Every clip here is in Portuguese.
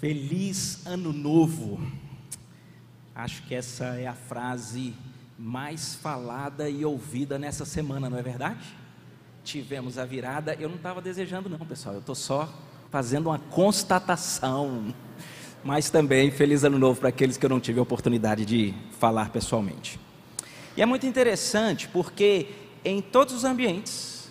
Feliz Ano Novo. Acho que essa é a frase mais falada e ouvida nessa semana, não é verdade? Tivemos a virada. Eu não estava desejando, não, pessoal. Eu estou só fazendo uma constatação. Mas também feliz Ano Novo para aqueles que eu não tive a oportunidade de falar pessoalmente. E é muito interessante porque em todos os ambientes,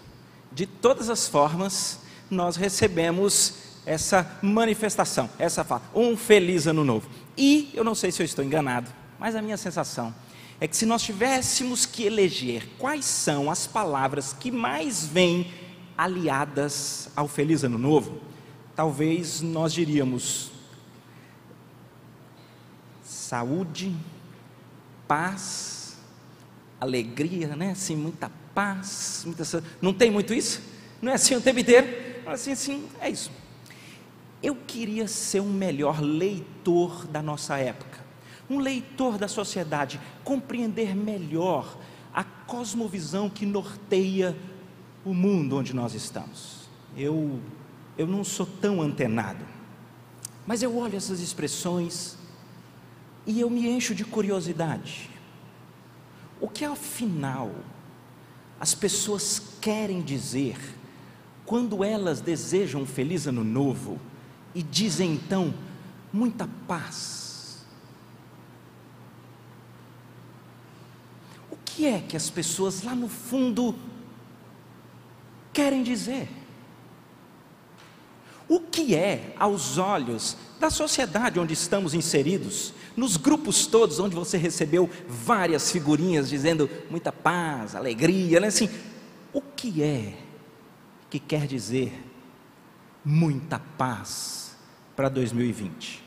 de todas as formas, nós recebemos essa manifestação, essa fala, um feliz ano novo. E eu não sei se eu estou enganado, mas a minha sensação é que se nós tivéssemos que eleger quais são as palavras que mais vêm aliadas ao feliz ano novo, talvez nós diríamos saúde, paz, alegria, né? Assim, muita paz, muita... não tem muito isso? Não é assim o tempo inteiro? Assim, assim, é isso. Eu queria ser um melhor leitor da nossa época, um leitor da sociedade, compreender melhor a cosmovisão que norteia o mundo onde nós estamos. Eu, eu não sou tão antenado, mas eu olho essas expressões e eu me encho de curiosidade. O que afinal as pessoas querem dizer quando elas desejam feliz ano novo? E dizem então: muita paz. O que é que as pessoas lá no fundo querem dizer? O que é, aos olhos da sociedade onde estamos inseridos, nos grupos todos onde você recebeu várias figurinhas dizendo muita paz, alegria, né? assim, o que é que quer dizer muita paz para 2020?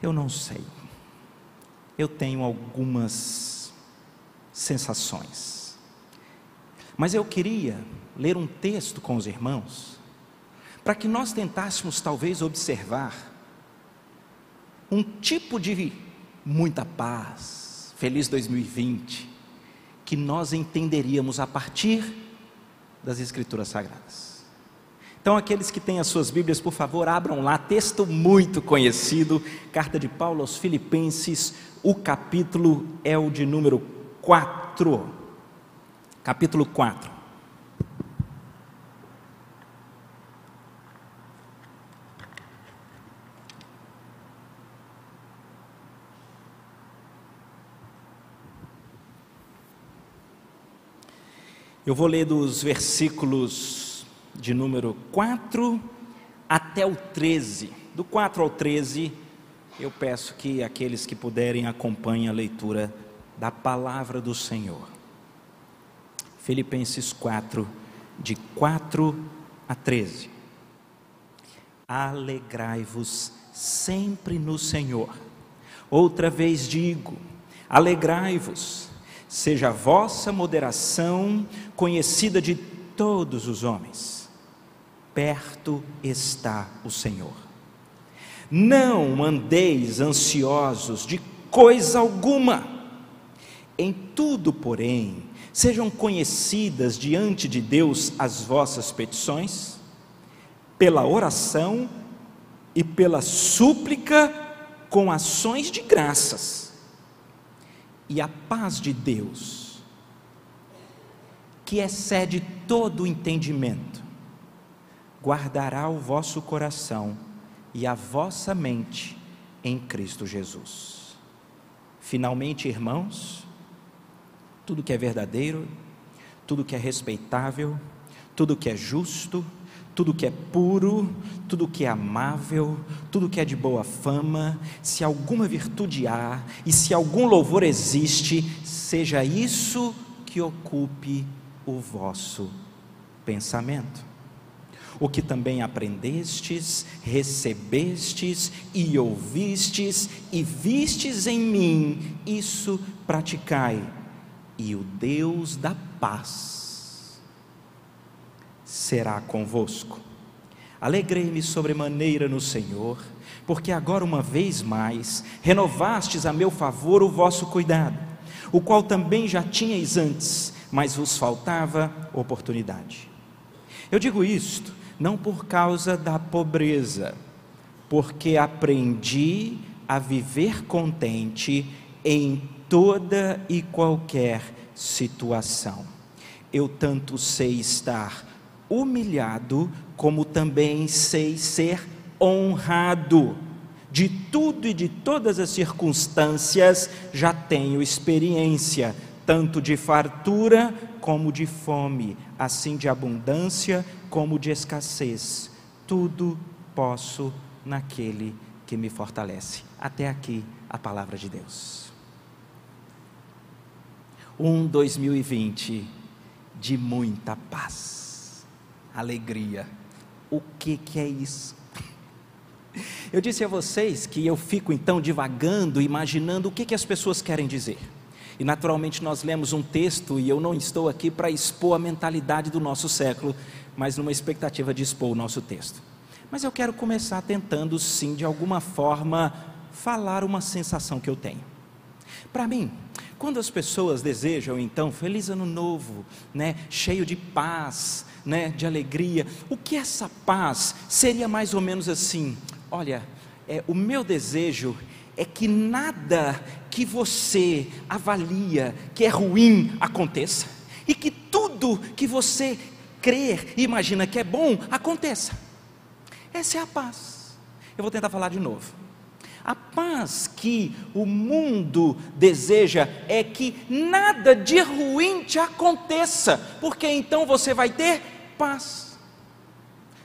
Eu não sei. Eu tenho algumas sensações. Mas eu queria ler um texto com os irmãos, para que nós tentássemos talvez observar um tipo de muita paz, feliz 2020, que nós entenderíamos a partir das Escrituras Sagradas. Então, aqueles que têm as suas Bíblias, por favor, abram lá, texto muito conhecido, carta de Paulo aos Filipenses, o capítulo é o de número 4. Capítulo 4. Eu vou ler dos versículos de número 4 até o 13. Do 4 ao 13, eu peço que aqueles que puderem acompanhem a leitura da palavra do Senhor. Filipenses 4, de 4 a 13. Alegrai-vos sempre no Senhor. Outra vez digo: alegrai-vos seja a vossa moderação conhecida de todos os homens. Perto está o Senhor. Não andeis ansiosos de coisa alguma. Em tudo, porém, sejam conhecidas diante de Deus as vossas petições, pela oração e pela súplica com ações de graças e a paz de Deus, que excede todo o entendimento, guardará o vosso coração e a vossa mente em Cristo Jesus. Finalmente, irmãos, tudo que é verdadeiro, tudo que é respeitável, tudo que é justo, tudo que é puro, tudo que é amável, tudo que é de boa fama, se alguma virtude há e se algum louvor existe, seja isso que ocupe o vosso pensamento. O que também aprendestes, recebestes e ouvistes e vistes em mim, isso praticai, e o Deus da paz será convosco. Alegrei-me sobremaneira no Senhor, porque agora uma vez mais renovastes a meu favor o vosso cuidado, o qual também já tinhais antes, mas vos faltava oportunidade. Eu digo isto não por causa da pobreza, porque aprendi a viver contente em toda e qualquer situação. Eu tanto sei estar humilhado, como também sei ser honrado. De tudo e de todas as circunstâncias já tenho experiência, tanto de fartura como de fome, assim de abundância como de escassez. Tudo posso naquele que me fortalece. Até aqui a palavra de Deus. Um 2020 de muita paz, alegria. O que, que é isso? Eu disse a vocês que eu fico então divagando, imaginando o que, que as pessoas querem dizer. E naturalmente nós lemos um texto, e eu não estou aqui para expor a mentalidade do nosso século, mas numa expectativa de expor o nosso texto. Mas eu quero começar tentando, sim, de alguma forma, falar uma sensação que eu tenho. Para mim, quando as pessoas desejam, então, feliz ano novo, né, cheio de paz, né, de alegria, o que essa paz seria mais ou menos assim? Olha, é, o meu desejo é que nada que você avalia que é ruim aconteça, e que tudo que você crer e imagina que é bom aconteça. Essa é a paz. Eu vou tentar falar de novo. A paz que o mundo deseja é que nada de ruim te aconteça, porque então você vai ter paz.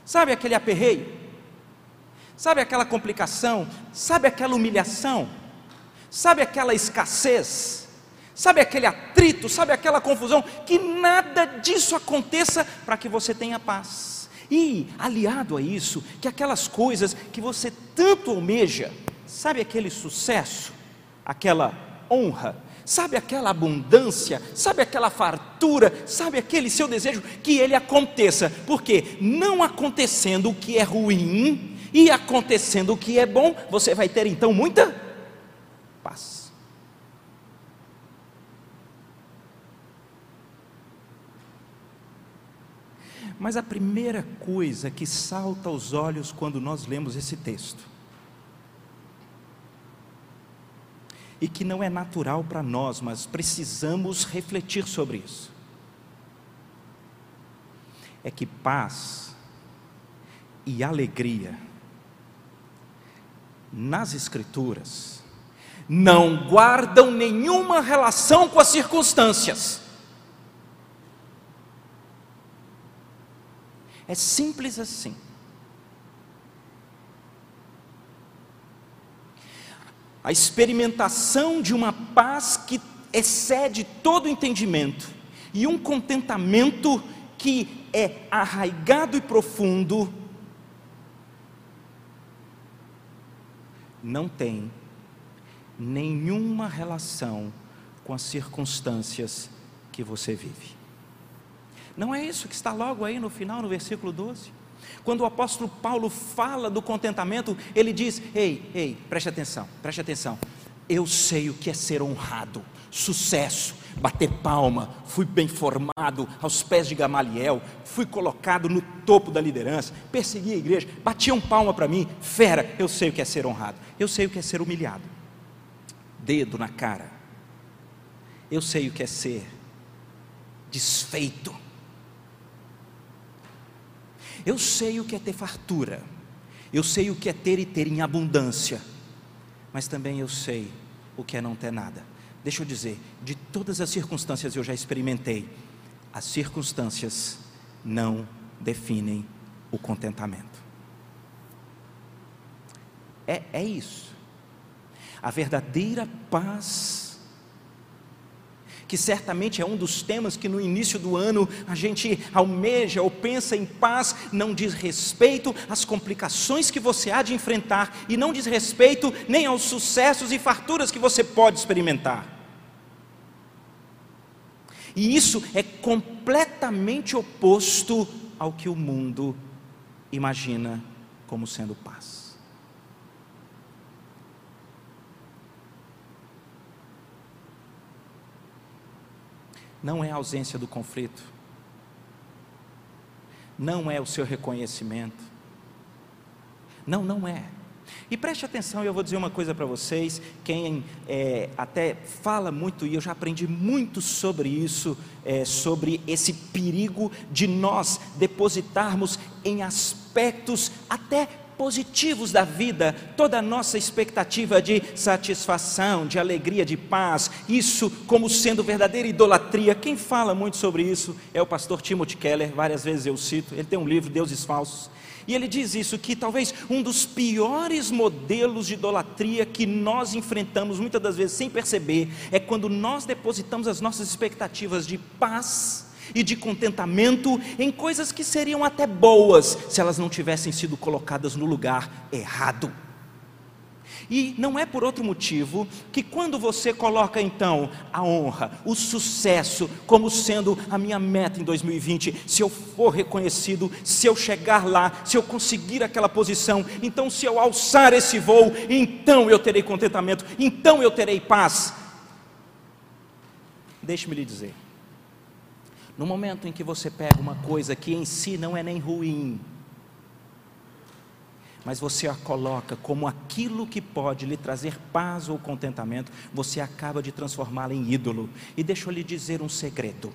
Sabe aquele aperreio? Sabe aquela complicação? Sabe aquela humilhação? Sabe aquela escassez? Sabe aquele atrito? Sabe aquela confusão? Que nada disso aconteça para que você tenha paz. E, aliado a isso, que aquelas coisas que você tanto almeja, sabe aquele sucesso, aquela honra, sabe aquela abundância, sabe aquela fartura, sabe aquele seu desejo, que ele aconteça, porque não acontecendo o que é ruim, e acontecendo o que é bom, você vai ter então muita paz. Mas a primeira coisa que salta aos olhos quando nós lemos esse texto, e que não é natural para nós, mas precisamos refletir sobre isso, é que paz e alegria nas Escrituras não guardam nenhuma relação com as circunstâncias. É simples assim. A experimentação de uma paz que excede todo entendimento e um contentamento que é arraigado e profundo não tem nenhuma relação com as circunstâncias que você vive. Não é isso que está logo aí no final, no versículo 12? Quando o apóstolo Paulo fala do contentamento, ele diz: Ei, ei, preste atenção, preste atenção. Eu sei o que é ser honrado, sucesso, bater palma, fui bem formado aos pés de Gamaliel, fui colocado no topo da liderança, persegui a igreja, batiam palma para mim, fera, eu sei o que é ser honrado, eu sei o que é ser humilhado, dedo na cara, eu sei o que é ser desfeito, eu sei o que é ter fartura, eu sei o que é ter e ter em abundância, mas também eu sei o que é não ter nada. Deixa eu dizer, de todas as circunstâncias eu já experimentei, as circunstâncias não definem o contentamento. É, é isso. A verdadeira paz que certamente é um dos temas que no início do ano a gente almeja ou pensa em paz, não diz respeito às complicações que você há de enfrentar e não diz respeito nem aos sucessos e farturas que você pode experimentar. E isso é completamente oposto ao que o mundo imagina como sendo paz. Não é a ausência do conflito, não é o seu reconhecimento. Não, não é. E preste atenção, eu vou dizer uma coisa para vocês. Quem é, até fala muito, e eu já aprendi muito sobre isso, é, sobre esse perigo de nós depositarmos em aspectos até positivos da vida, toda a nossa expectativa de satisfação, de alegria, de paz, isso como sendo verdadeira idolatria. Quem fala muito sobre isso é o pastor Timothy Keller, várias vezes eu cito, ele tem um livro, Deuses Falsos. E ele diz isso: que talvez um dos piores modelos de idolatria que nós enfrentamos muitas das vezes sem perceber é quando nós depositamos as nossas expectativas de paz e de contentamento em coisas que seriam até boas se elas não tivessem sido colocadas no lugar errado. E não é por outro motivo que quando você coloca então a honra, o sucesso como sendo a minha meta em 2020, se eu for reconhecido, se eu chegar lá, se eu conseguir aquela posição, então se eu alçar esse voo, então eu terei contentamento, então eu terei paz. Deixe-me lhe dizer, no momento em que você pega uma coisa que em si não é nem ruim, mas você a coloca como aquilo que pode lhe trazer paz ou contentamento, você acaba de transformá-la em ídolo. E deixa eu lhe dizer um segredo.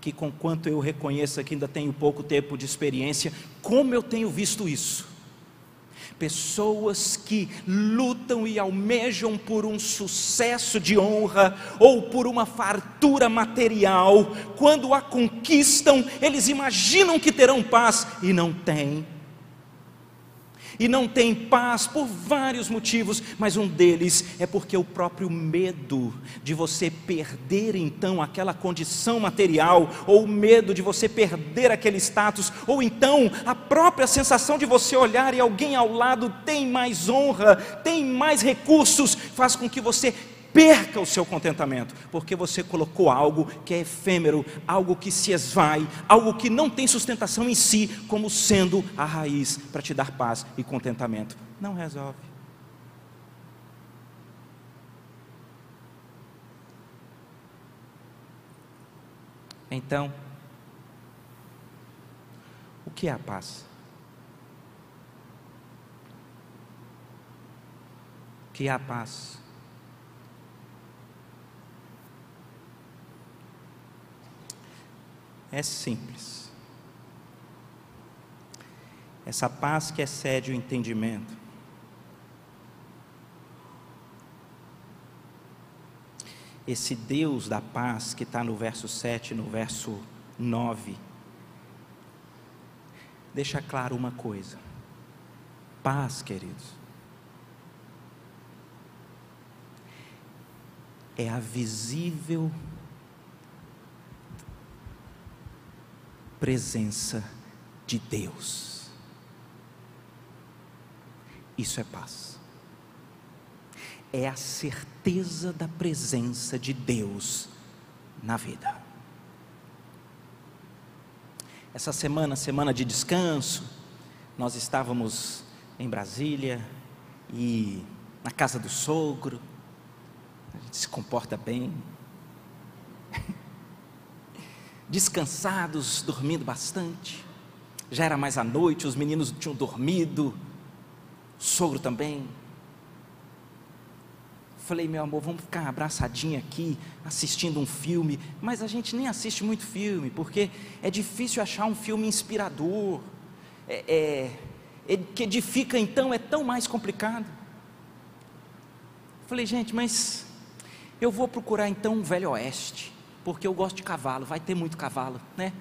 Que com quanto eu reconheço que ainda tenho pouco tempo de experiência, como eu tenho visto isso pessoas que lutam e almejam por um sucesso de honra ou por uma fartura material, quando a conquistam, eles imaginam que terão paz e não têm e não tem paz por vários motivos, mas um deles é porque o próprio medo de você perder então aquela condição material, ou o medo de você perder aquele status, ou então a própria sensação de você olhar e alguém ao lado tem mais honra, tem mais recursos, faz com que você perca o seu contentamento, porque você colocou algo que é efêmero, algo que se esvai, algo que não tem sustentação em si, como sendo a raiz para te dar paz e contentamento. Não resolve. Então, o que é a paz? O que é a paz? É simples. Essa paz que excede o entendimento. Esse Deus da paz que está no verso 7, no verso 9, deixa claro uma coisa: paz, queridos, é a visível presença de Deus. Isso é paz. É a certeza da presença de Deus na vida. Essa semana, semana de descanso, nós estávamos em Brasília e na casa do sogro. A gente se comporta bem, descansados, dormindo bastante. Já era mais à noite, os meninos tinham dormido, o sogro também. Falei, meu amor, vamos ficar abraçadinho aqui, assistindo um filme. Mas a gente nem assiste muito filme, porque é difícil achar um filme inspirador. É, é, é, que edifica, então, é tão mais complicado. Falei, gente, mas eu vou procurar então um Velho Oeste porque eu gosto de cavalo, vai ter muito cavalo, né?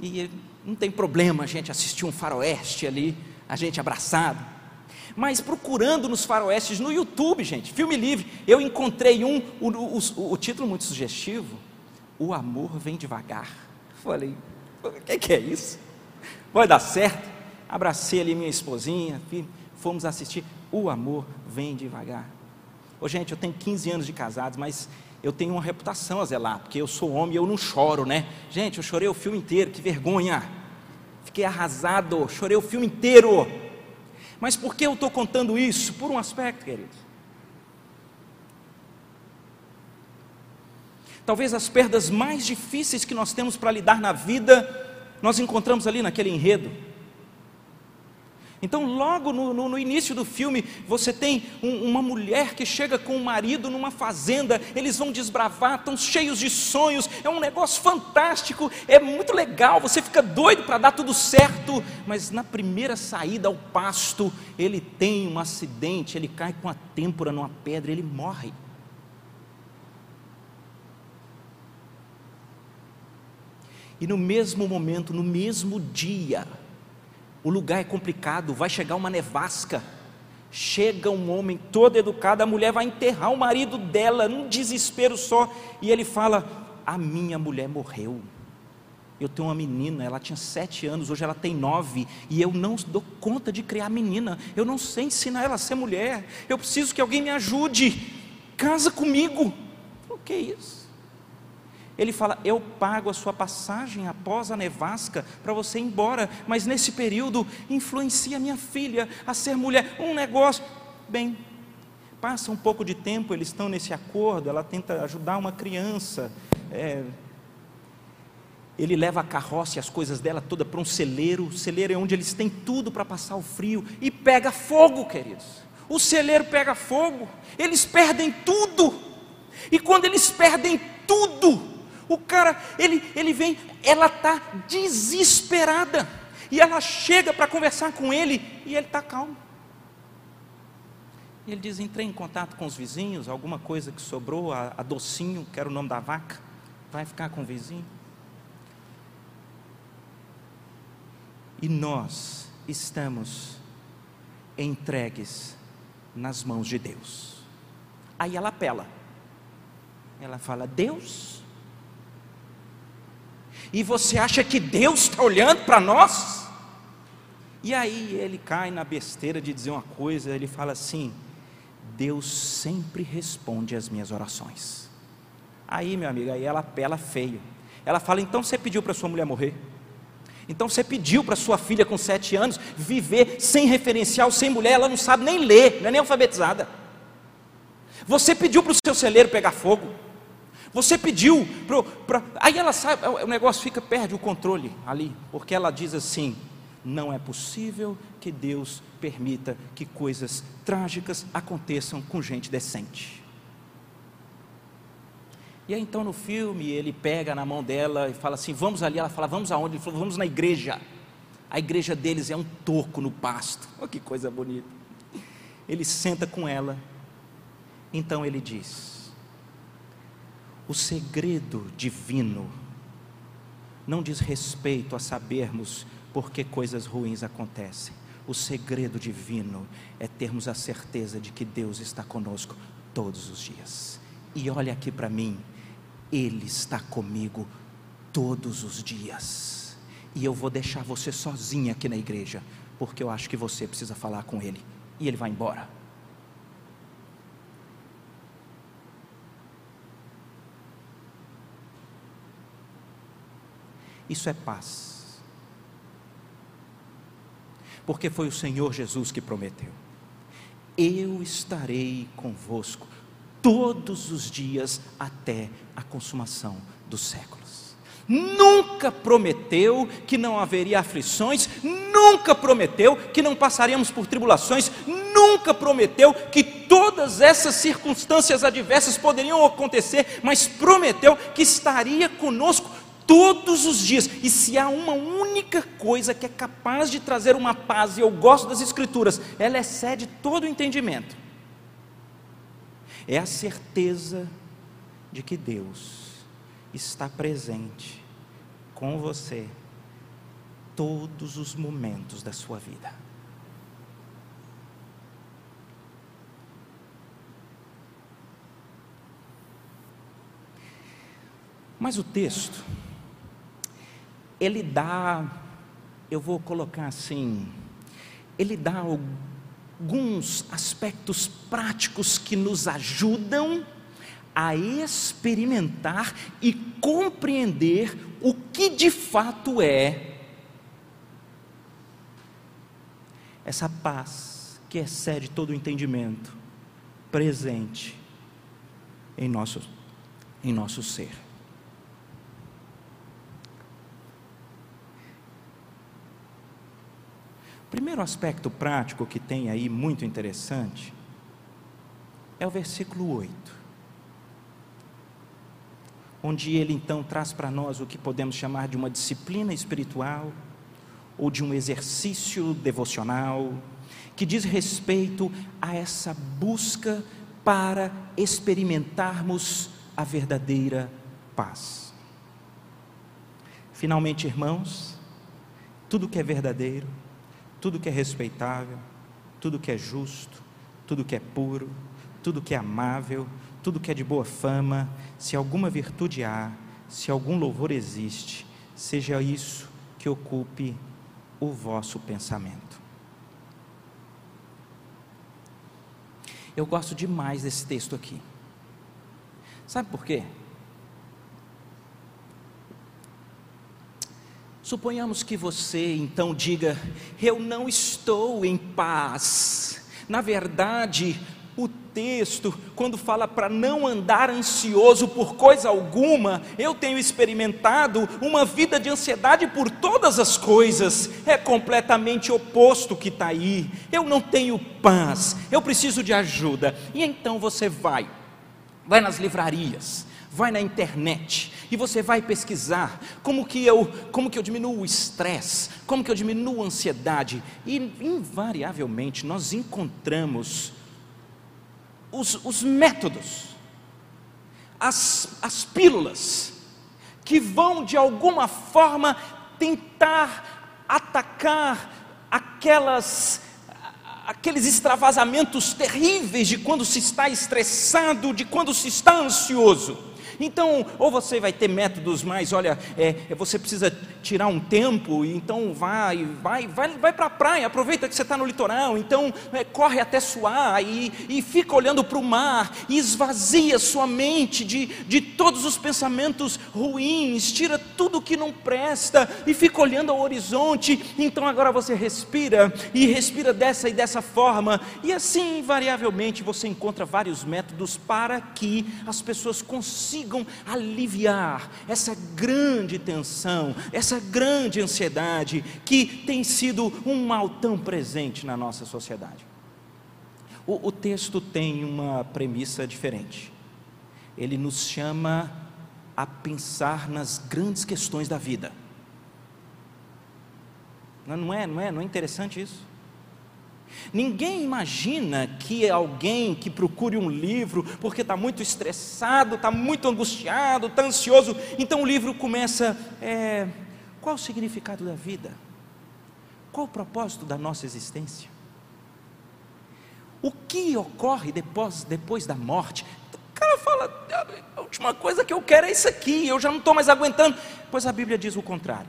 E não tem problema a gente assistir um faroeste ali, a gente abraçado. Mas procurando nos faroestes no YouTube, gente, filme livre, eu encontrei um, o, o, o título muito sugestivo, O Amor Vem Devagar. Falei, o que, que é isso? Vai dar certo? Abracei ali minha esposinha, fomos assistir O Amor Vem Devagar. Ô, gente, eu tenho 15 anos de casados, mas eu tenho uma reputação a zelar, porque eu sou homem e eu não choro, né? Gente, eu chorei o filme inteiro, que vergonha. Fiquei arrasado, chorei o filme inteiro. Mas por que eu estou contando isso? Por um aspecto, queridos. Talvez as perdas mais difíceis que nós temos para lidar na vida, nós encontramos ali naquele enredo. Então, logo no, no, no início do filme, você tem um, uma mulher que chega com o marido numa fazenda, eles vão desbravar, estão cheios de sonhos, é um negócio fantástico, é muito legal, você fica doido para dar tudo certo, mas na primeira saída ao pasto, ele tem um acidente, ele cai com a têmpora numa pedra, ele morre. E no mesmo momento, no mesmo dia, o lugar é complicado, vai chegar uma nevasca. Chega um homem todo educado, a mulher vai enterrar o marido dela, num desespero só, e ele fala: A minha mulher morreu. Eu tenho uma menina, ela tinha sete anos, hoje ela tem nove, e eu não dou conta de criar menina, eu não sei ensinar ela a ser mulher, eu preciso que alguém me ajude, casa comigo. O que é isso? Ele fala: Eu pago a sua passagem após a nevasca para você ir embora, mas nesse período influencia minha filha a ser mulher. Um negócio. Bem, passa um pouco de tempo, eles estão nesse acordo. Ela tenta ajudar uma criança. É, ele leva a carroça e as coisas dela toda para um celeiro. O celeiro é onde eles têm tudo para passar o frio. E pega fogo, queridos. O celeiro pega fogo. Eles perdem tudo. E quando eles perdem tudo, o cara, ele, ele vem, ela está desesperada. E ela chega para conversar com ele e ele está calmo. E ele diz: entrei em contato com os vizinhos, alguma coisa que sobrou, a, a docinho, que era o nome da vaca, vai ficar com o vizinho. E nós estamos entregues nas mãos de Deus. Aí ela apela. Ela fala: Deus, e você acha que Deus está olhando para nós? E aí ele cai na besteira de dizer uma coisa, ele fala assim: Deus sempre responde às minhas orações. Aí, meu amigo, aí ela apela feio. Ela fala: então você pediu para sua mulher morrer? Então você pediu para sua filha com sete anos viver sem referencial, sem mulher, ela não sabe nem ler, não é nem alfabetizada. Você pediu para o seu celeiro pegar fogo. Você pediu para. Aí ela sabe, o negócio fica, perde o controle ali, porque ela diz assim: não é possível que Deus permita que coisas trágicas aconteçam com gente decente. E aí então no filme ele pega na mão dela e fala assim: vamos ali. Ela fala: vamos aonde? Ele falou: vamos na igreja. A igreja deles é um toco no pasto. Olha que coisa bonita. Ele senta com ela. Então ele diz: o segredo divino não diz respeito a sabermos por que coisas ruins acontecem. O segredo divino é termos a certeza de que Deus está conosco todos os dias. E olha aqui para mim, Ele está comigo todos os dias. E eu vou deixar você sozinha aqui na igreja, porque eu acho que você precisa falar com Ele. E Ele vai embora. Isso é paz. Porque foi o Senhor Jesus que prometeu: Eu estarei convosco todos os dias até a consumação dos séculos. Nunca prometeu que não haveria aflições, nunca prometeu que não passaríamos por tribulações, nunca prometeu que todas essas circunstâncias adversas poderiam acontecer, mas prometeu que estaria conosco todos os dias. E se há uma única coisa que é capaz de trazer uma paz, e eu gosto das Escrituras, ela excede todo o entendimento. É a certeza de que Deus está presente com você todos os momentos da sua vida. Mas o texto ele dá, eu vou colocar assim, ele dá alguns aspectos práticos que nos ajudam a experimentar e compreender o que de fato é essa paz que excede todo o entendimento presente em nosso em nosso ser. O primeiro aspecto prático que tem aí muito interessante é o versículo 8, onde ele então traz para nós o que podemos chamar de uma disciplina espiritual ou de um exercício devocional que diz respeito a essa busca para experimentarmos a verdadeira paz. Finalmente, irmãos, tudo que é verdadeiro, tudo que é respeitável, tudo que é justo, tudo que é puro, tudo que é amável, tudo que é de boa fama, se alguma virtude há, se algum louvor existe, seja isso que ocupe o vosso pensamento. Eu gosto demais desse texto aqui. Sabe por quê? Suponhamos que você então diga: Eu não estou em paz. Na verdade, o texto, quando fala para não andar ansioso por coisa alguma, eu tenho experimentado uma vida de ansiedade por todas as coisas, é completamente oposto que está aí. Eu não tenho paz, eu preciso de ajuda. E então você vai, vai nas livrarias, vai na internet e você vai pesquisar como que eu, como que eu diminuo o estresse, como que eu diminuo a ansiedade e invariavelmente nós encontramos os, os métodos, as, as pílulas, que vão de alguma forma tentar atacar aquelas aqueles extravasamentos terríveis de quando se está estressado, de quando se está ansioso. Então, ou você vai ter métodos mais, olha, é, é você precisa tirar um tempo, então vai, vai, vai, vai para a praia, aproveita que você está no litoral, então é, corre até suar e, e fica olhando para o mar, e esvazia sua mente de, de todos os pensamentos ruins, tira tudo que não presta e fica olhando ao horizonte. Então agora você respira e respira dessa e dessa forma, e assim invariavelmente você encontra vários métodos para que as pessoas consigam consigam aliviar essa grande tensão, essa grande ansiedade que tem sido um mal tão presente na nossa sociedade. O, o texto tem uma premissa diferente. Ele nos chama a pensar nas grandes questões da vida. Não é, não é, não é interessante isso? Ninguém imagina que alguém que procure um livro porque está muito estressado, está muito angustiado, está ansioso, então o livro começa: é, qual o significado da vida? Qual o propósito da nossa existência? O que ocorre depois, depois da morte? O cara fala: a última coisa que eu quero é isso aqui, eu já não estou mais aguentando. Pois a Bíblia diz o contrário.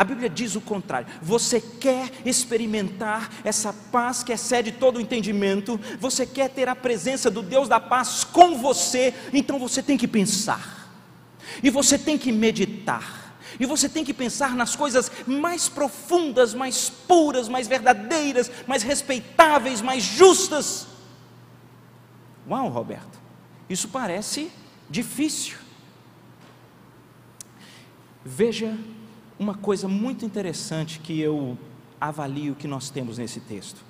A Bíblia diz o contrário. Você quer experimentar essa paz que excede todo o entendimento, você quer ter a presença do Deus da paz com você, então você tem que pensar, e você tem que meditar, e você tem que pensar nas coisas mais profundas, mais puras, mais verdadeiras, mais respeitáveis, mais justas. Uau, Roberto, isso parece difícil. Veja uma coisa muito interessante que eu avalio que nós temos nesse texto.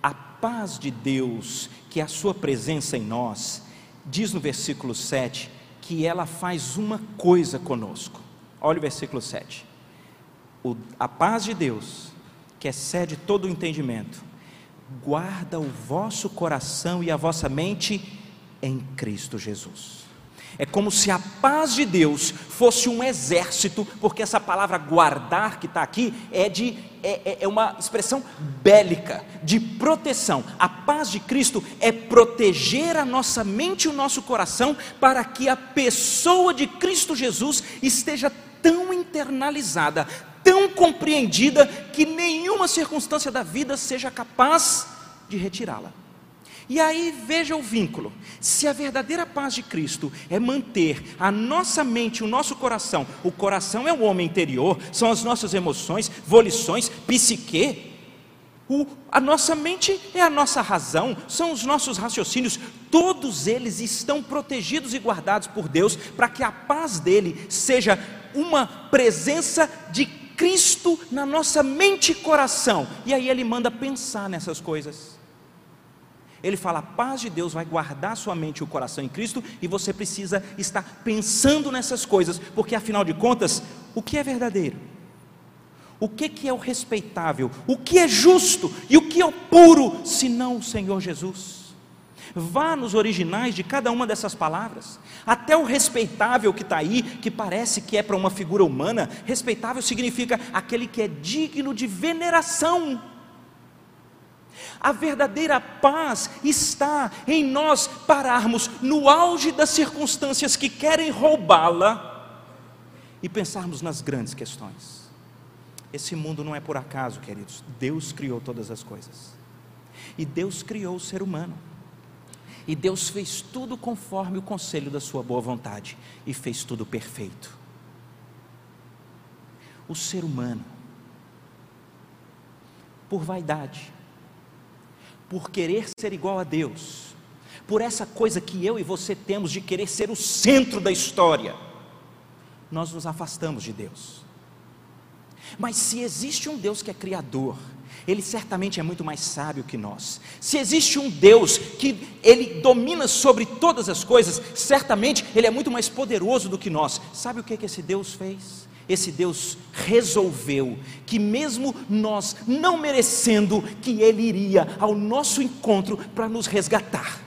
A paz de Deus, que é a sua presença em nós, diz no versículo 7 que ela faz uma coisa conosco. Olha o versículo 7. O, a paz de Deus, que excede todo o entendimento, guarda o vosso coração e a vossa mente em Cristo Jesus. É como se a paz de Deus fosse um exército, porque essa palavra guardar que está aqui é de é, é, é, uma expressão bélica, de proteção. A paz de Cristo é proteger a nossa mente e o nosso coração para que a pessoa de Cristo Jesus esteja tão internalizada, tão compreendida, que nenhuma circunstância da vida seja capaz de retirá-la. E aí veja o vínculo. Se a verdadeira paz de Cristo é manter a nossa mente, o nosso coração, o coração é o homem interior, são as nossas emoções, volições, psique. O, a nossa mente é a nossa razão, são os nossos raciocínios, todos eles estão protegidos e guardados por Deus para que a paz dele seja uma presença de Cristo na nossa mente e coração. E aí ele manda pensar nessas coisas. Ele fala: a paz de Deus vai guardar sua mente e o coração em Cristo, e você precisa estar pensando nessas coisas, porque afinal de contas, o que é verdadeiro? O que, que é o respeitável? O que é justo? E o que é o puro, senão o Senhor Jesus? Vá nos originais de cada uma dessas palavras. Até o respeitável que está aí, que parece que é para uma figura humana, respeitável significa aquele que é digno de veneração. A verdadeira paz está em nós pararmos no auge das circunstâncias que querem roubá-la e pensarmos nas grandes questões. Esse mundo não é por acaso, queridos. Deus criou todas as coisas. E Deus criou o ser humano. E Deus fez tudo conforme o conselho da sua boa vontade e fez tudo perfeito. O ser humano, por vaidade, por querer ser igual a Deus, por essa coisa que eu e você temos de querer ser o centro da história, nós nos afastamos de Deus. Mas se existe um Deus que é criador, ele certamente é muito mais sábio que nós. Se existe um Deus que ele domina sobre todas as coisas, certamente ele é muito mais poderoso do que nós. Sabe o que, que esse Deus fez? Esse Deus resolveu que, mesmo nós não merecendo, que Ele iria ao nosso encontro para nos resgatar.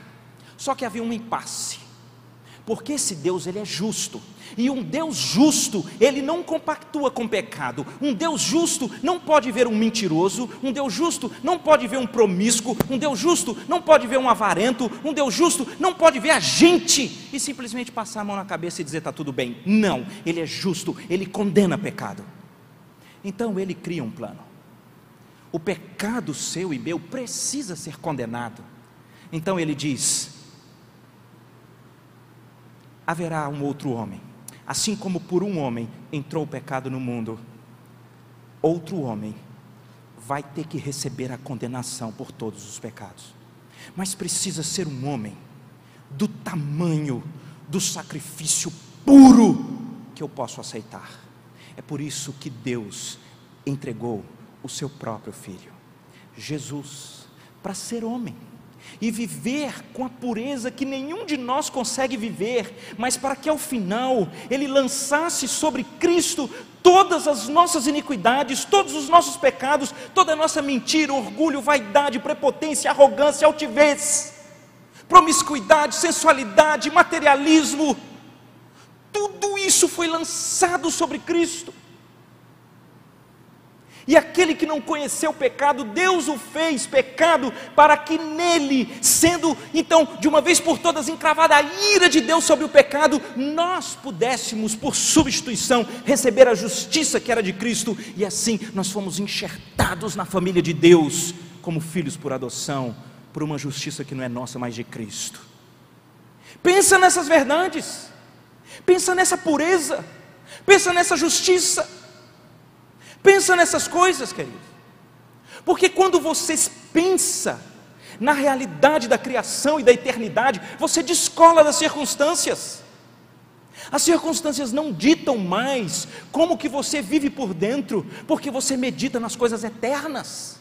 Só que havia um impasse, porque esse Deus ele é justo, e um Deus justo, ele não compactua com pecado. Um Deus justo não pode ver um mentiroso, um Deus justo não pode ver um promíscuo, um Deus justo não pode ver um avarento, um Deus justo não pode ver a gente e simplesmente passar a mão na cabeça e dizer está tudo bem. Não, ele é justo, ele condena pecado. Então ele cria um plano. O pecado seu e meu precisa ser condenado. Então ele diz: haverá um outro homem Assim como por um homem entrou o pecado no mundo, outro homem vai ter que receber a condenação por todos os pecados. Mas precisa ser um homem do tamanho do sacrifício puro que eu posso aceitar. É por isso que Deus entregou o seu próprio filho, Jesus, para ser homem e viver com a pureza que nenhum de nós consegue viver, mas para que ao final Ele lançasse sobre Cristo todas as nossas iniquidades, todos os nossos pecados, toda a nossa mentira, orgulho, vaidade, prepotência, arrogância, altivez, promiscuidade, sensualidade, materialismo, tudo isso foi lançado sobre Cristo. E aquele que não conheceu o pecado, Deus o fez pecado para que nele, sendo então de uma vez por todas encravada a ira de Deus sobre o pecado, nós pudéssemos, por substituição, receber a justiça que era de Cristo, e assim nós fomos enxertados na família de Deus, como filhos por adoção, por uma justiça que não é nossa, mas de Cristo. Pensa nessas verdades, pensa nessa pureza, pensa nessa justiça. Pensa nessas coisas, querido. Porque quando você pensa na realidade da criação e da eternidade, você descola das circunstâncias. As circunstâncias não ditam mais como que você vive por dentro, porque você medita nas coisas eternas.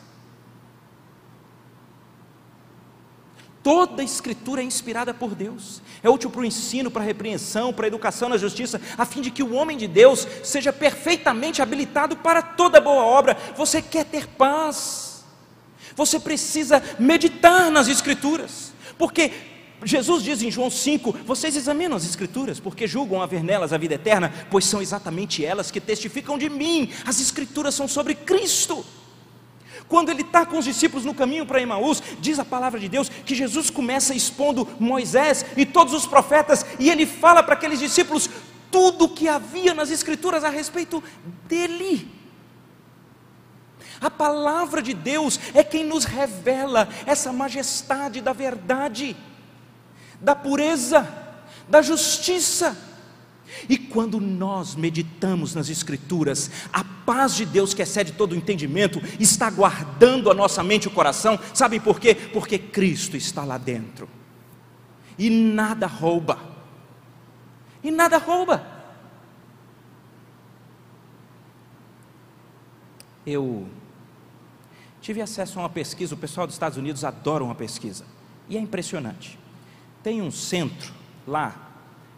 Toda a escritura é inspirada por Deus, é útil para o ensino, para a repreensão, para a educação na justiça, a fim de que o homem de Deus seja perfeitamente habilitado para toda boa obra. Você quer ter paz, você precisa meditar nas escrituras, porque Jesus diz em João 5: Vocês examinam as Escrituras, porque julgam haver nelas a vida eterna, pois são exatamente elas que testificam de mim. As Escrituras são sobre Cristo. Quando ele está com os discípulos no caminho para Emaús, diz a palavra de Deus que Jesus começa expondo Moisés e todos os profetas, e ele fala para aqueles discípulos tudo o que havia nas Escrituras a respeito dele. A palavra de Deus é quem nos revela essa majestade da verdade, da pureza, da justiça. E quando nós meditamos nas Escrituras, a paz de Deus que excede todo o entendimento está guardando a nossa mente e o coração, sabe por quê? Porque Cristo está lá dentro, e nada rouba, e nada rouba. Eu tive acesso a uma pesquisa, o pessoal dos Estados Unidos adora uma pesquisa, e é impressionante. Tem um centro lá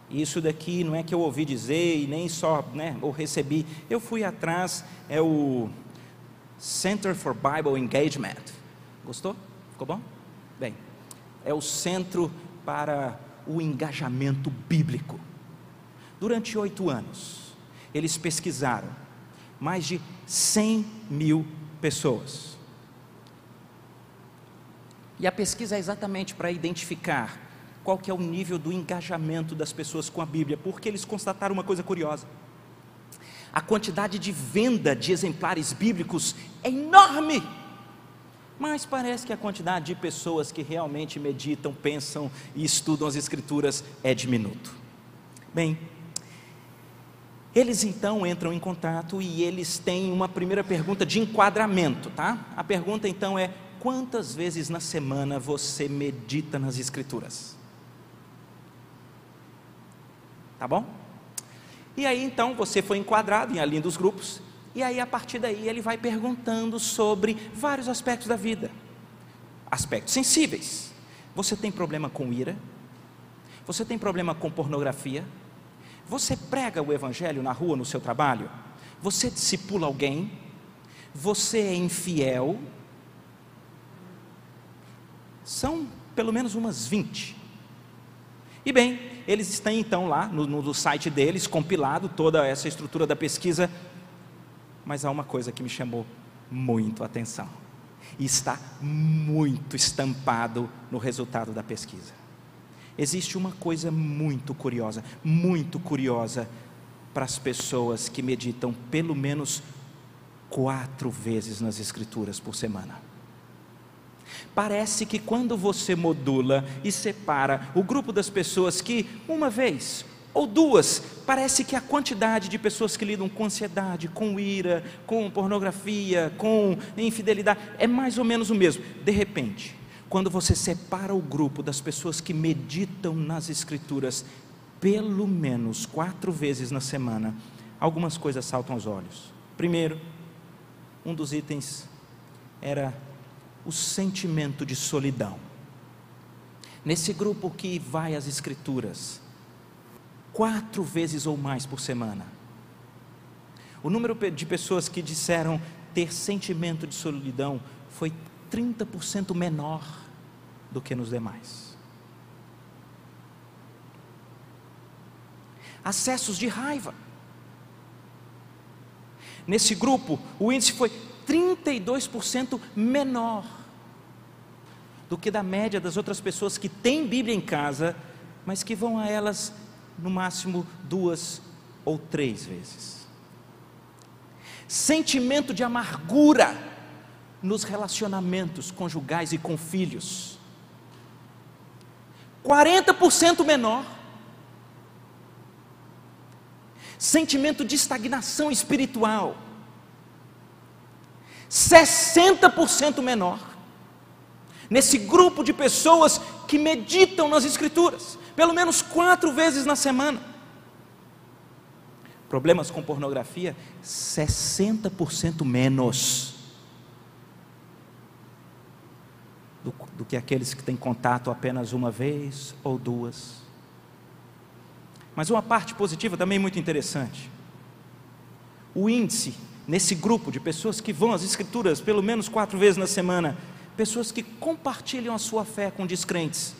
isso daqui não é que eu ouvi dizer e nem só, né, ou recebi. Eu fui atrás, é o Center for Bible Engagement. Gostou? Ficou bom? Bem, é o centro para o engajamento bíblico. Durante oito anos, eles pesquisaram mais de 100 mil pessoas. E a pesquisa é exatamente para identificar qual que é o nível do engajamento das pessoas com a Bíblia, porque eles constataram uma coisa curiosa. A quantidade de venda de exemplares bíblicos é enorme. Mas parece que a quantidade de pessoas que realmente meditam, pensam e estudam as Escrituras é diminuto. Bem, eles então entram em contato e eles têm uma primeira pergunta de enquadramento, tá? A pergunta então é: quantas vezes na semana você medita nas Escrituras? Tá bom? E aí então você foi enquadrado em ali dos grupos, e aí a partir daí ele vai perguntando sobre vários aspectos da vida. Aspectos sensíveis. Você tem problema com ira? Você tem problema com pornografia? Você prega o evangelho na rua, no seu trabalho? Você discipula alguém? Você é infiel? São pelo menos umas 20. E bem, eles têm então lá no, no site deles compilado toda essa estrutura da pesquisa, mas há uma coisa que me chamou muito a atenção, e está muito estampado no resultado da pesquisa. Existe uma coisa muito curiosa, muito curiosa para as pessoas que meditam pelo menos quatro vezes nas Escrituras por semana. Parece que quando você modula e separa o grupo das pessoas que, uma vez ou duas, parece que a quantidade de pessoas que lidam com ansiedade, com ira, com pornografia, com infidelidade, é mais ou menos o mesmo. De repente, quando você separa o grupo das pessoas que meditam nas Escrituras, pelo menos quatro vezes na semana, algumas coisas saltam aos olhos. Primeiro, um dos itens era o sentimento de solidão. Nesse grupo que vai às Escrituras, quatro vezes ou mais por semana, o número de pessoas que disseram ter sentimento de solidão foi 30% menor do que nos demais. Acessos de raiva. Nesse grupo, o índice foi 32% menor do que da média das outras pessoas que têm Bíblia em casa, mas que vão a elas no máximo duas ou três vezes. Sentimento de amargura nos relacionamentos conjugais e com filhos. 40% menor. Sentimento de estagnação espiritual 60% menor. Nesse grupo de pessoas que meditam nas Escrituras, pelo menos quatro vezes na semana. Problemas com pornografia, 60% menos do, do que aqueles que têm contato apenas uma vez ou duas. Mas uma parte positiva também muito interessante. O índice nesse grupo de pessoas que vão às Escrituras pelo menos quatro vezes na semana, pessoas que compartilham a sua fé com descrentes,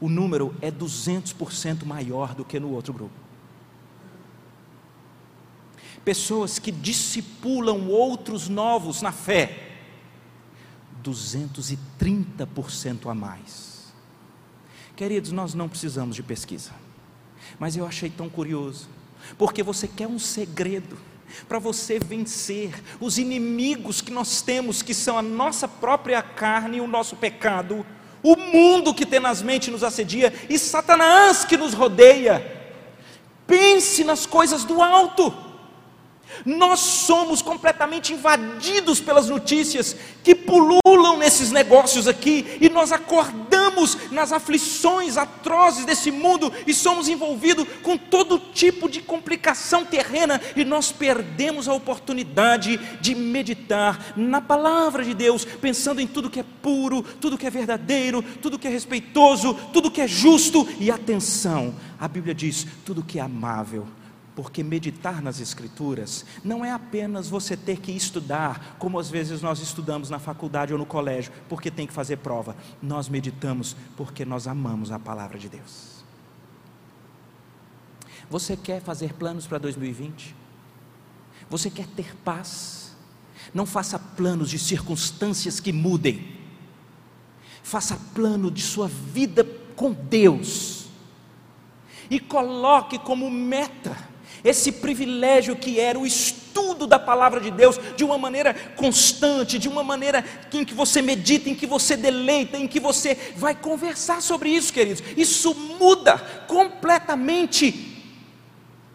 o número é 200% maior do que no outro grupo. Pessoas que discipulam outros novos na fé, 230% a mais. Queridos, nós não precisamos de pesquisa, mas eu achei tão curioso, porque você quer um segredo para você vencer os inimigos que nós temos, que são a nossa própria carne e o nosso pecado, o mundo que tenazmente nos assedia e Satanás que nos rodeia. Pense nas coisas do alto. Nós somos completamente invadidos pelas notícias que pululam nesses negócios aqui, e nós acordamos nas aflições atrozes desse mundo e somos envolvidos com todo tipo de complicação terrena, e nós perdemos a oportunidade de meditar na palavra de Deus, pensando em tudo que é puro, tudo que é verdadeiro, tudo que é respeitoso, tudo que é justo, e atenção, a Bíblia diz: tudo que é amável porque meditar nas Escrituras não é apenas você ter que estudar, como às vezes nós estudamos na faculdade ou no colégio, porque tem que fazer prova. Nós meditamos porque nós amamos a palavra de Deus. Você quer fazer planos para 2020? Você quer ter paz? Não faça planos de circunstâncias que mudem. Faça plano de sua vida com Deus. E coloque como meta esse privilégio que era o estudo da palavra de Deus de uma maneira constante, de uma maneira em que você medita, em que você deleita, em que você vai conversar sobre isso, queridos. Isso muda completamente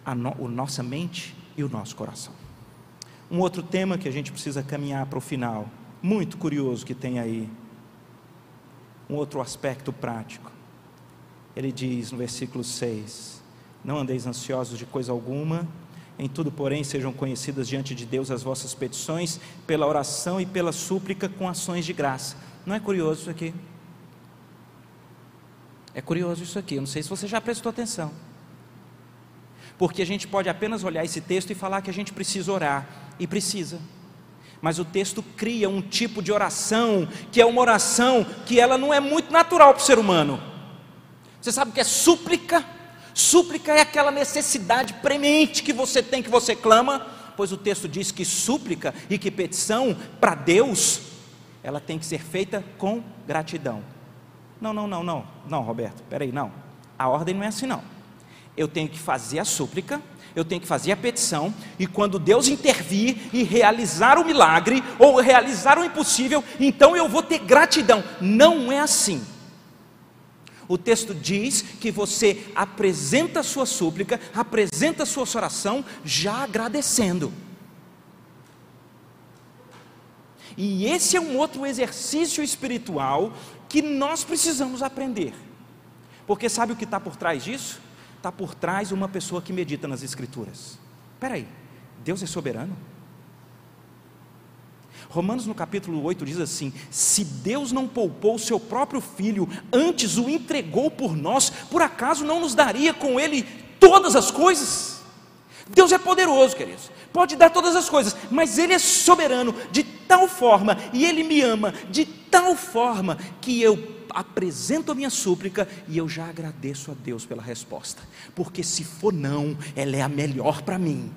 a, no, a nossa mente e o nosso coração. Um outro tema que a gente precisa caminhar para o final, muito curioso que tem aí, um outro aspecto prático. Ele diz no versículo 6: não andeis ansiosos de coisa alguma, em tudo, porém, sejam conhecidas diante de Deus as vossas petições, pela oração e pela súplica com ações de graça. Não é curioso isso aqui? É curioso isso aqui, eu não sei se você já prestou atenção. Porque a gente pode apenas olhar esse texto e falar que a gente precisa orar, e precisa. Mas o texto cria um tipo de oração, que é uma oração que ela não é muito natural para o ser humano. Você sabe o que é súplica? Súplica é aquela necessidade premente que você tem, que você clama, pois o texto diz que súplica e que petição para Deus, ela tem que ser feita com gratidão. Não, não, não, não, não, Roberto, peraí, não. A ordem não é assim, não. Eu tenho que fazer a súplica, eu tenho que fazer a petição, e quando Deus intervir e realizar o milagre, ou realizar o impossível, então eu vou ter gratidão. Não é assim. O texto diz que você apresenta a sua súplica, apresenta a sua oração, já agradecendo. E esse é um outro exercício espiritual que nós precisamos aprender. Porque sabe o que está por trás disso? Está por trás uma pessoa que medita nas Escrituras. Espera aí, Deus é soberano? Romanos no capítulo 8 diz assim: Se Deus não poupou o seu próprio filho, antes o entregou por nós, por acaso não nos daria com ele todas as coisas? Deus é poderoso, queridos, pode dar todas as coisas, mas Ele é soberano de tal forma, e Ele me ama de tal forma, que eu apresento a minha súplica e eu já agradeço a Deus pela resposta, porque se for não, ela é a melhor para mim,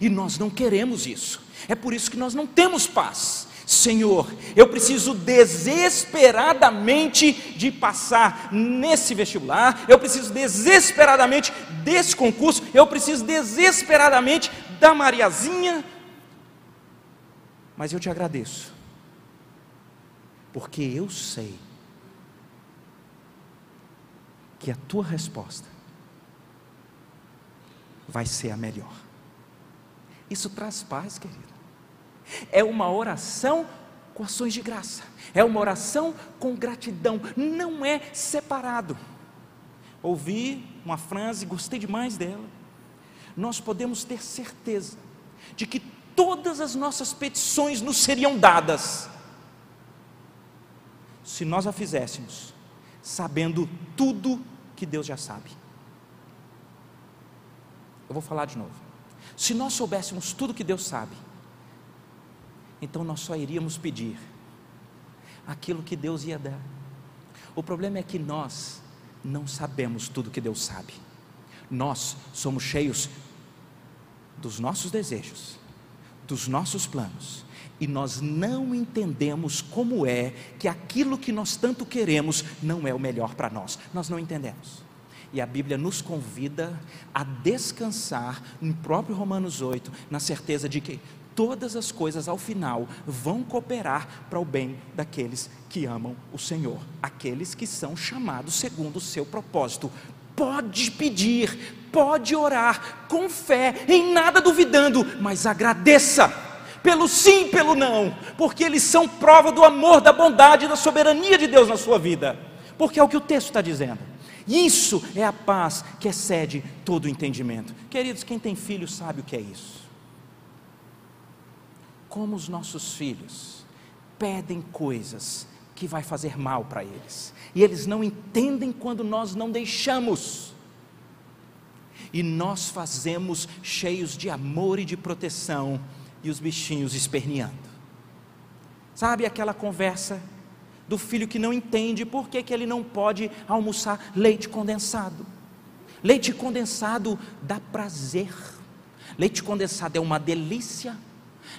e nós não queremos isso. É por isso que nós não temos paz. Senhor, eu preciso desesperadamente de passar nesse vestibular, eu preciso desesperadamente desse concurso, eu preciso desesperadamente da Mariazinha. Mas eu te agradeço, porque eu sei que a tua resposta vai ser a melhor. Isso traz paz, querido. É uma oração com ações de graça, é uma oração com gratidão, não é separado. Ouvi uma frase, gostei demais dela. Nós podemos ter certeza de que todas as nossas petições nos seriam dadas, se nós a fizéssemos, sabendo tudo que Deus já sabe. Eu vou falar de novo. Se nós soubéssemos tudo que Deus sabe, então nós só iríamos pedir aquilo que Deus ia dar. O problema é que nós não sabemos tudo que Deus sabe. Nós somos cheios dos nossos desejos, dos nossos planos, e nós não entendemos como é que aquilo que nós tanto queremos não é o melhor para nós. Nós não entendemos. E a Bíblia nos convida a descansar em próprio Romanos 8, na certeza de que todas as coisas ao final vão cooperar para o bem daqueles que amam o Senhor, aqueles que são chamados segundo o seu propósito. pode pedir, pode orar com fé, em nada duvidando, mas agradeça pelo sim, pelo não, porque eles são prova do amor, da bondade, da soberania de Deus na sua vida, porque é o que o texto está dizendo. Isso é a paz que excede todo o entendimento. Queridos, quem tem filho sabe o que é isso. Como os nossos filhos pedem coisas que vai fazer mal para eles, e eles não entendem quando nós não deixamos e nós fazemos cheios de amor e de proteção e os bichinhos esperneando. Sabe aquela conversa do filho que não entende por que, que ele não pode almoçar leite condensado? Leite condensado dá prazer, leite condensado é uma delícia.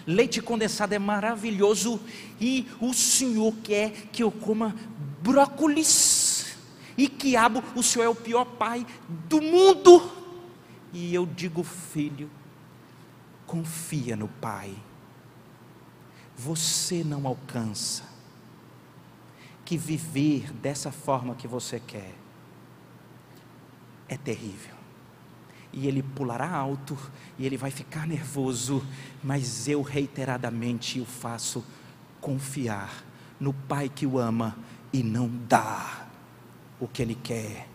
Leite condensado é maravilhoso e o Senhor quer que eu coma brócolis. E quiabo, o Senhor é o pior pai do mundo. E eu digo, filho, confia no Pai. Você não alcança que viver dessa forma que você quer é terrível. E ele pulará alto e ele vai ficar nervoso, mas eu reiteradamente o faço confiar no Pai que o ama e não dá o que ele quer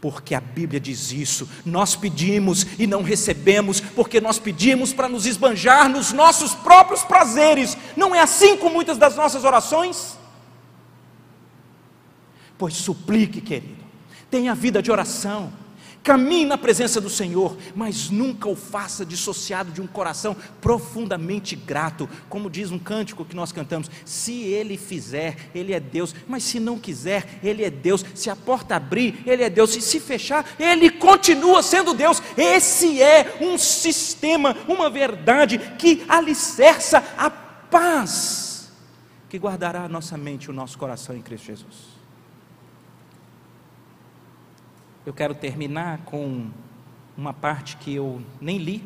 porque a Bíblia diz isso. Nós pedimos e não recebemos, porque nós pedimos para nos esbanjar nos nossos próprios prazeres. Não é assim com muitas das nossas orações? Pois suplique, querido, tenha vida de oração Caminhe na presença do Senhor, mas nunca o faça dissociado de um coração profundamente grato, como diz um cântico que nós cantamos: se Ele fizer, Ele é Deus, mas se não quiser, Ele é Deus. Se a porta abrir, Ele é Deus, e se fechar, Ele continua sendo Deus. Esse é um sistema, uma verdade que alicerça a paz, que guardará a nossa mente e o nosso coração em Cristo Jesus. Eu quero terminar com uma parte que eu nem li.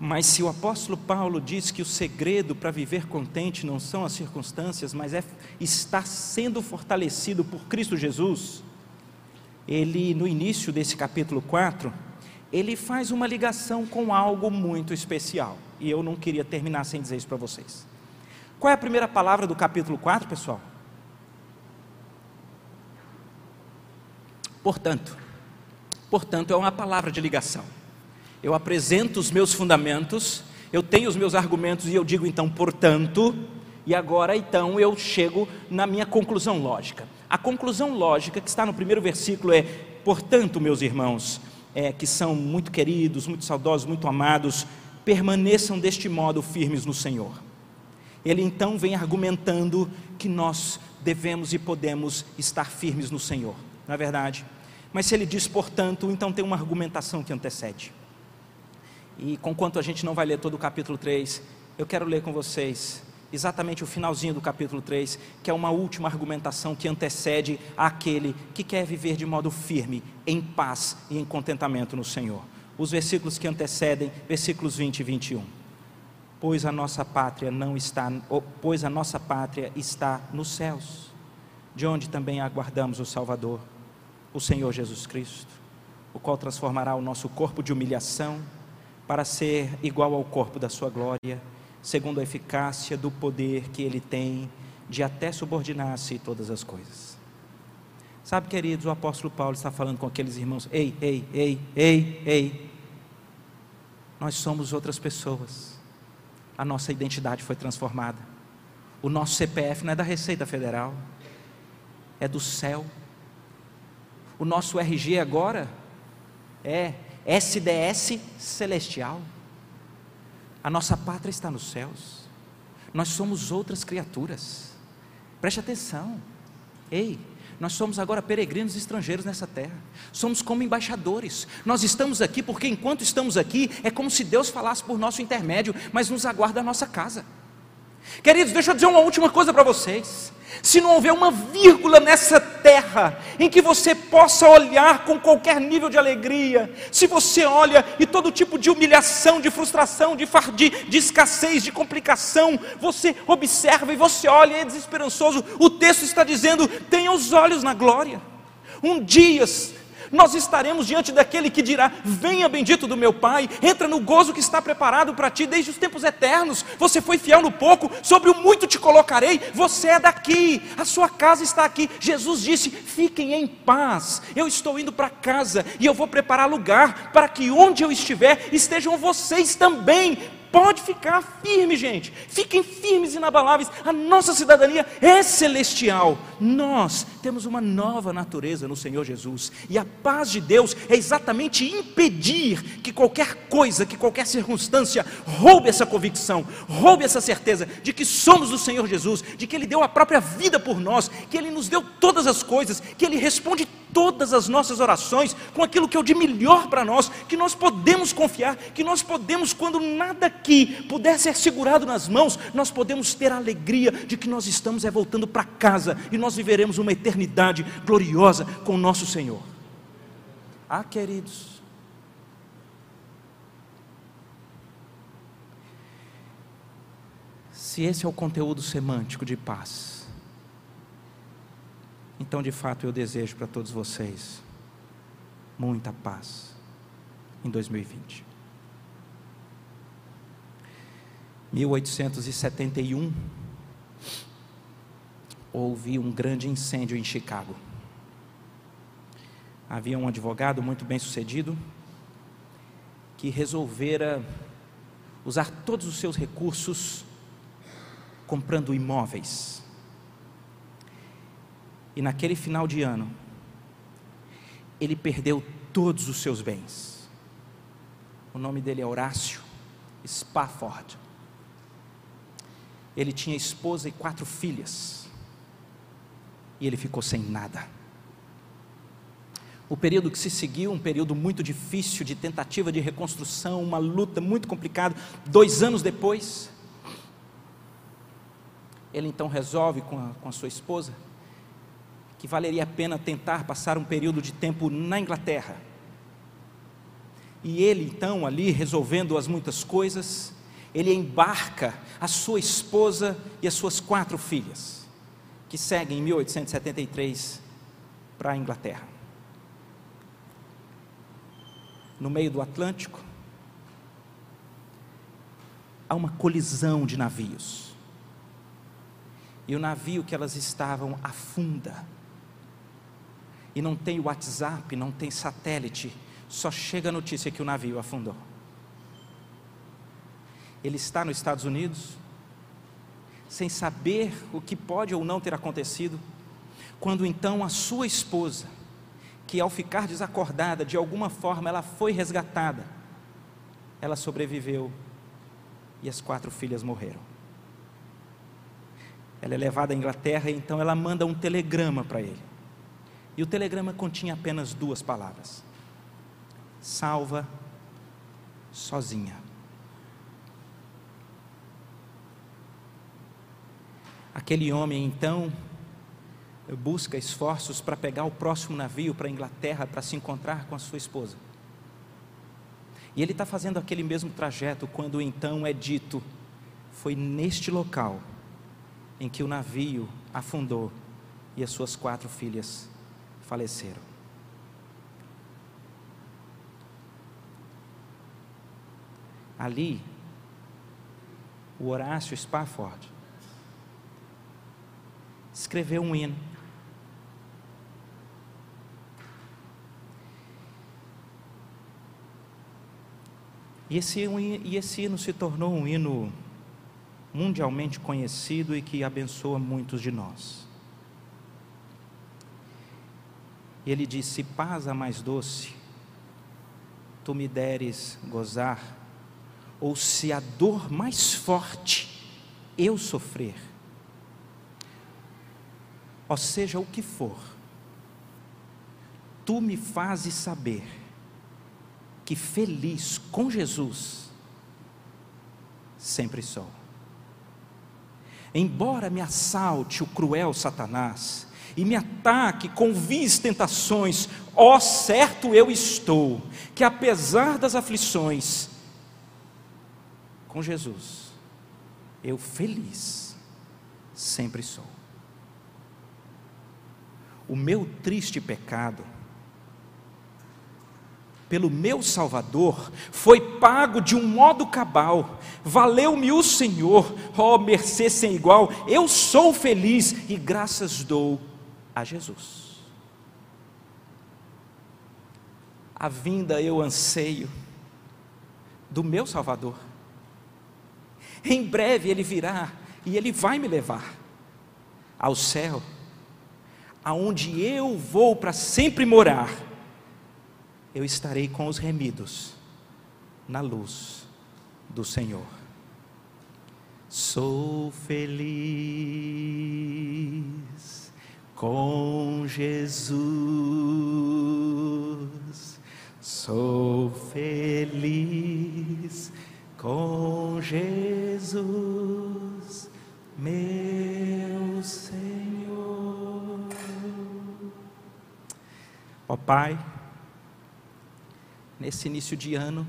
Mas se o apóstolo Paulo diz que o segredo para viver contente não são as circunstâncias, mas é estar sendo fortalecido por Cristo Jesus, ele no início desse capítulo 4, ele faz uma ligação com algo muito especial. E eu não queria terminar sem dizer isso para vocês. Qual é a primeira palavra do capítulo 4, pessoal? Portanto, portanto, é uma palavra de ligação. Eu apresento os meus fundamentos, eu tenho os meus argumentos e eu digo então, portanto, e agora então eu chego na minha conclusão lógica. A conclusão lógica que está no primeiro versículo é: portanto, meus irmãos, é, que são muito queridos, muito saudosos, muito amados, permaneçam deste modo firmes no Senhor. Ele então vem argumentando que nós devemos e podemos estar firmes no Senhor, não é verdade? Mas se ele diz, portanto, então tem uma argumentação que antecede. E conquanto a gente não vai ler todo o capítulo 3, eu quero ler com vocês exatamente o finalzinho do capítulo 3, que é uma última argumentação que antecede aquele que quer viver de modo firme, em paz e em contentamento no Senhor. Os versículos que antecedem, versículos 20 e 21. Pois a nossa pátria não está, pois a nossa pátria está nos céus, de onde também aguardamos o Salvador o Senhor Jesus Cristo, o qual transformará o nosso corpo de humilhação para ser igual ao corpo da sua glória, segundo a eficácia do poder que ele tem de até subordinar-se todas as coisas. Sabe, queridos, o apóstolo Paulo está falando com aqueles irmãos: ei, ei, ei, ei, ei. Nós somos outras pessoas. A nossa identidade foi transformada. O nosso CPF não é da Receita Federal, é do céu. O nosso RG agora é SDS celestial. A nossa pátria está nos céus. Nós somos outras criaturas. Preste atenção. Ei, nós somos agora peregrinos estrangeiros nessa terra. Somos como embaixadores. Nós estamos aqui porque enquanto estamos aqui é como se Deus falasse por nosso intermédio, mas nos aguarda a nossa casa. Queridos, deixa eu dizer uma última coisa para vocês. Se não houver uma vírgula nessa terra em que você possa olhar com qualquer nível de alegria, se você olha e todo tipo de humilhação, de frustração, de, de, de escassez, de complicação, você observa e você olha e é desesperançoso, o texto está dizendo: tenha os olhos na glória. Um dia Nós estaremos diante daquele que dirá: Venha, bendito do meu Pai, entra no gozo que está preparado para ti desde os tempos eternos. Você foi fiel no pouco, sobre o muito te colocarei. Você é daqui, a sua casa está aqui. Jesus disse: Fiquem em paz. Eu estou indo para casa e eu vou preparar lugar para que onde eu estiver estejam vocês também Pode ficar firme, gente. Fiquem firmes e inabaláveis. A nossa cidadania é celestial. Nós temos uma nova natureza no Senhor Jesus. E a paz de Deus é exatamente impedir que qualquer coisa, que qualquer circunstância roube essa convicção, roube essa certeza de que somos do Senhor Jesus, de que Ele deu a própria vida por nós, que Ele nos deu todas as coisas, que Ele responde todas as nossas orações com aquilo que é o de melhor para nós, que nós podemos confiar, que nós podemos, quando nada aqui puder ser segurado nas mãos, nós podemos ter a alegria de que nós estamos é voltando para casa e nós viveremos uma eternidade gloriosa com o nosso Senhor. Ah, queridos, se esse é o conteúdo semântico de paz, então, de fato, eu desejo para todos vocês muita paz em 2020. 1871 houve um grande incêndio em Chicago. Havia um advogado muito bem sucedido que resolvera usar todos os seus recursos comprando imóveis e naquele final de ano, ele perdeu todos os seus bens. O nome dele é Horácio Spafford. Ele tinha esposa e quatro filhas. E ele ficou sem nada. O período que se seguiu, um período muito difícil de tentativa de reconstrução, uma luta muito complicada. Dois anos depois, ele então resolve com a, com a sua esposa que valeria a pena tentar passar um período de tempo na Inglaterra. E ele, então, ali resolvendo as muitas coisas, ele embarca a sua esposa e as suas quatro filhas, que seguem em 1873 para a Inglaterra. No meio do Atlântico, há uma colisão de navios. E o navio que elas estavam afunda e não tem WhatsApp, não tem satélite, só chega a notícia que o navio afundou. Ele está nos Estados Unidos, sem saber o que pode ou não ter acontecido, quando então a sua esposa, que ao ficar desacordada, de alguma forma ela foi resgatada, ela sobreviveu e as quatro filhas morreram. Ela é levada à Inglaterra e então ela manda um telegrama para ele. E o telegrama continha apenas duas palavras: salva sozinha. Aquele homem então busca esforços para pegar o próximo navio para a Inglaterra para se encontrar com a sua esposa. E ele está fazendo aquele mesmo trajeto quando então é dito: foi neste local em que o navio afundou e as suas quatro filhas faleceram. Ali, o Horácio Spafford escreveu um hino. E esse, e esse hino se tornou um hino mundialmente conhecido e que abençoa muitos de nós. E ele disse: Paz a mais doce, tu me deres gozar, ou se a dor mais forte eu sofrer, ou seja, o que for, tu me fazes saber que feliz com Jesus sempre sou. Embora me assalte o cruel Satanás, e me ataque com vis tentações, ó certo eu estou, que apesar das aflições, com Jesus, eu feliz sempre sou. O meu triste pecado pelo meu Salvador, foi pago de um modo cabal, valeu-me o Senhor, ó oh, mercê sem igual, eu sou feliz e graças dou a Jesus. A vinda eu anseio do meu Salvador. Em breve ele virá e ele vai me levar ao céu, aonde eu vou para sempre morar eu estarei com os remidos na luz do Senhor. Sou feliz com Jesus. Sou feliz com Jesus, Pai, nesse início de ano,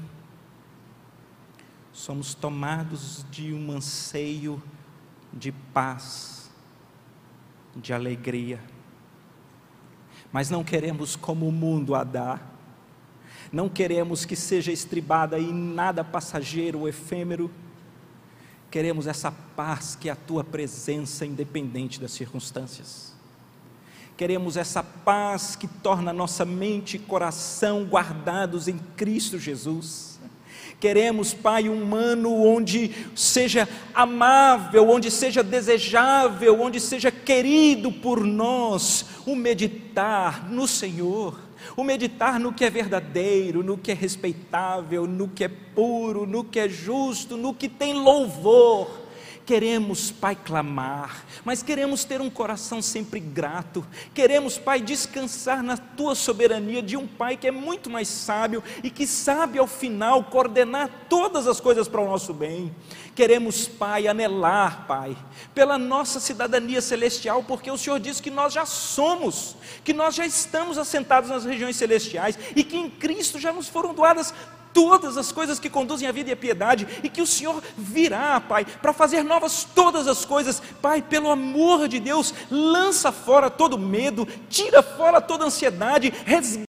somos tomados de um anseio de paz, de alegria, mas não queremos como o mundo a dá, não queremos que seja estribada em nada passageiro ou efêmero, queremos essa paz que é a tua presença, independente das circunstâncias. Queremos essa paz que torna nossa mente e coração guardados em Cristo Jesus. Queremos, Pai, um humano onde seja amável, onde seja desejável, onde seja querido por nós, o meditar no Senhor, o meditar no que é verdadeiro, no que é respeitável, no que é puro, no que é justo, no que tem louvor Queremos, Pai, clamar, mas queremos ter um coração sempre grato. Queremos, Pai, descansar na tua soberania de um Pai que é muito mais sábio e que sabe ao final coordenar todas as coisas para o nosso bem. Queremos, Pai, anelar, Pai, pela nossa cidadania celestial, porque o Senhor diz que nós já somos, que nós já estamos assentados nas regiões celestiais e que em Cristo já nos foram doadas todas as coisas que conduzem à vida e à piedade, e que o Senhor virá, Pai, para fazer novas todas as coisas. Pai, pelo amor de Deus, lança fora todo medo, tira fora toda ansiedade, resgata